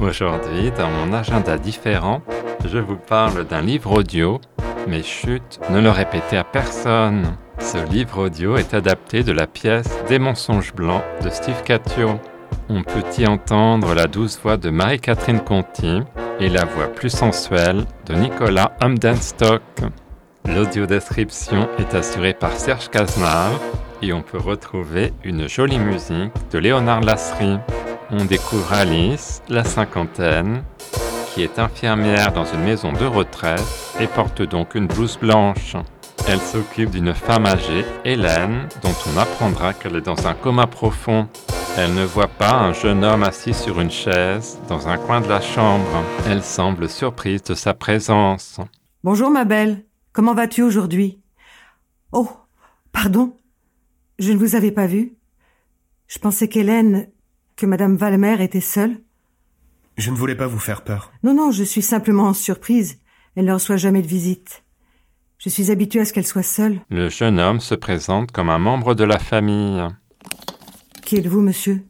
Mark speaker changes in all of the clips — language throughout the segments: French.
Speaker 1: Aujourd'hui, dans mon agenda différent, je vous parle d'un livre audio, mais chut, ne le répétez à personne. Ce livre audio est adapté de la pièce Des mensonges blancs de Steve Catio. On peut y entendre la douce voix de Marie-Catherine Conti et la voix plus sensuelle de Nicolas Humdenstock. L'audio-description est assurée par Serge Cazenave et on peut retrouver une jolie musique de Léonard Lasserie on découvre Alice, la cinquantaine, qui est infirmière dans une maison de retraite et porte donc une blouse blanche. Elle s'occupe d'une femme âgée, Hélène, dont on apprendra qu'elle est dans un coma profond. Elle ne voit pas un jeune homme assis sur une chaise dans un coin de la chambre. Elle semble surprise de sa présence.
Speaker 2: Bonjour ma belle, comment vas-tu aujourd'hui? Oh, pardon, je ne vous avais pas vu. Je pensais qu'Hélène que Madame Valmer était seule?
Speaker 3: Je ne voulais pas vous faire peur.
Speaker 2: Non, non, je suis simplement surprise. Elle ne reçoit jamais de visite. Je suis habituée à ce qu'elle soit seule.
Speaker 1: Le jeune homme se présente comme un membre de la famille.
Speaker 2: Qui êtes-vous, monsieur?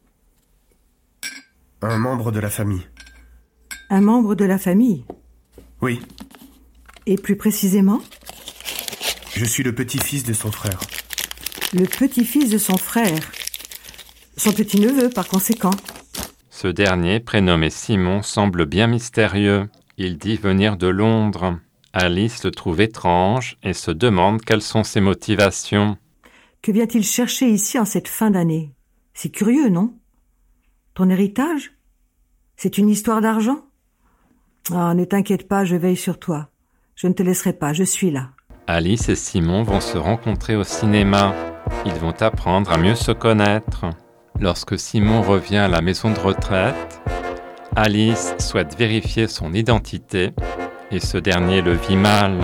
Speaker 3: Un membre de la famille.
Speaker 2: Un membre de la famille?
Speaker 3: Oui,
Speaker 2: Et plus précisément?
Speaker 3: Je suis le petit-fils de son frère.
Speaker 2: Le petit-fils de son frère. Son petit-neveu, par conséquent.
Speaker 1: Ce dernier, prénommé Simon, semble bien mystérieux. Il dit venir de Londres. Alice le trouve étrange et se demande quelles sont ses motivations.
Speaker 2: Que vient-il chercher ici en cette fin d'année? C'est curieux, non? Ton héritage? C'est une histoire d'argent? Ah, ne t'inquiète pas, je veille sur toi. Je ne te laisserai pas, je suis là.
Speaker 1: Alice et Simon vont se rencontrer au cinéma. Ils vont apprendre à mieux se connaître. Lorsque Simon revient à la maison de retraite, Alice souhaite vérifier son identité et ce dernier le vit mal.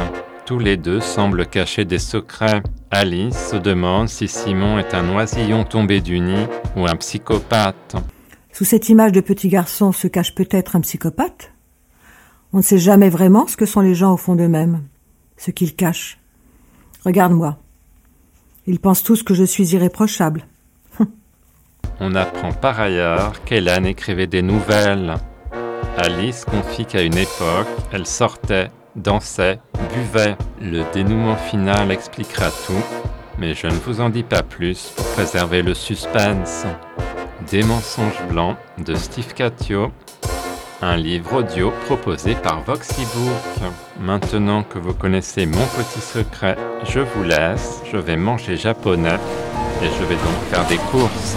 Speaker 1: Tous les deux semblent cacher des secrets. Alice se demande si Simon est un oisillon tombé du nid ou un psychopathe.
Speaker 2: Sous cette image de petit garçon se cache peut-être un psychopathe? On ne sait jamais vraiment ce que sont les gens au fond d'eux-mêmes, ce qu'ils cachent. Regarde-moi. Ils pensent tous que je suis irréprochable.
Speaker 1: On apprend par ailleurs qu'Hélène écrivait des nouvelles. Alice confie qu'à une époque, elle sortait, dansait, buvait. Le dénouement final expliquera tout, mais je ne vous en dis pas plus pour préserver le suspense. Des mensonges blancs de Steve Catio, un livre audio proposé par Voxybook. Maintenant que vous connaissez mon petit secret, je vous laisse, je vais manger japonais et je vais donc faire des courses.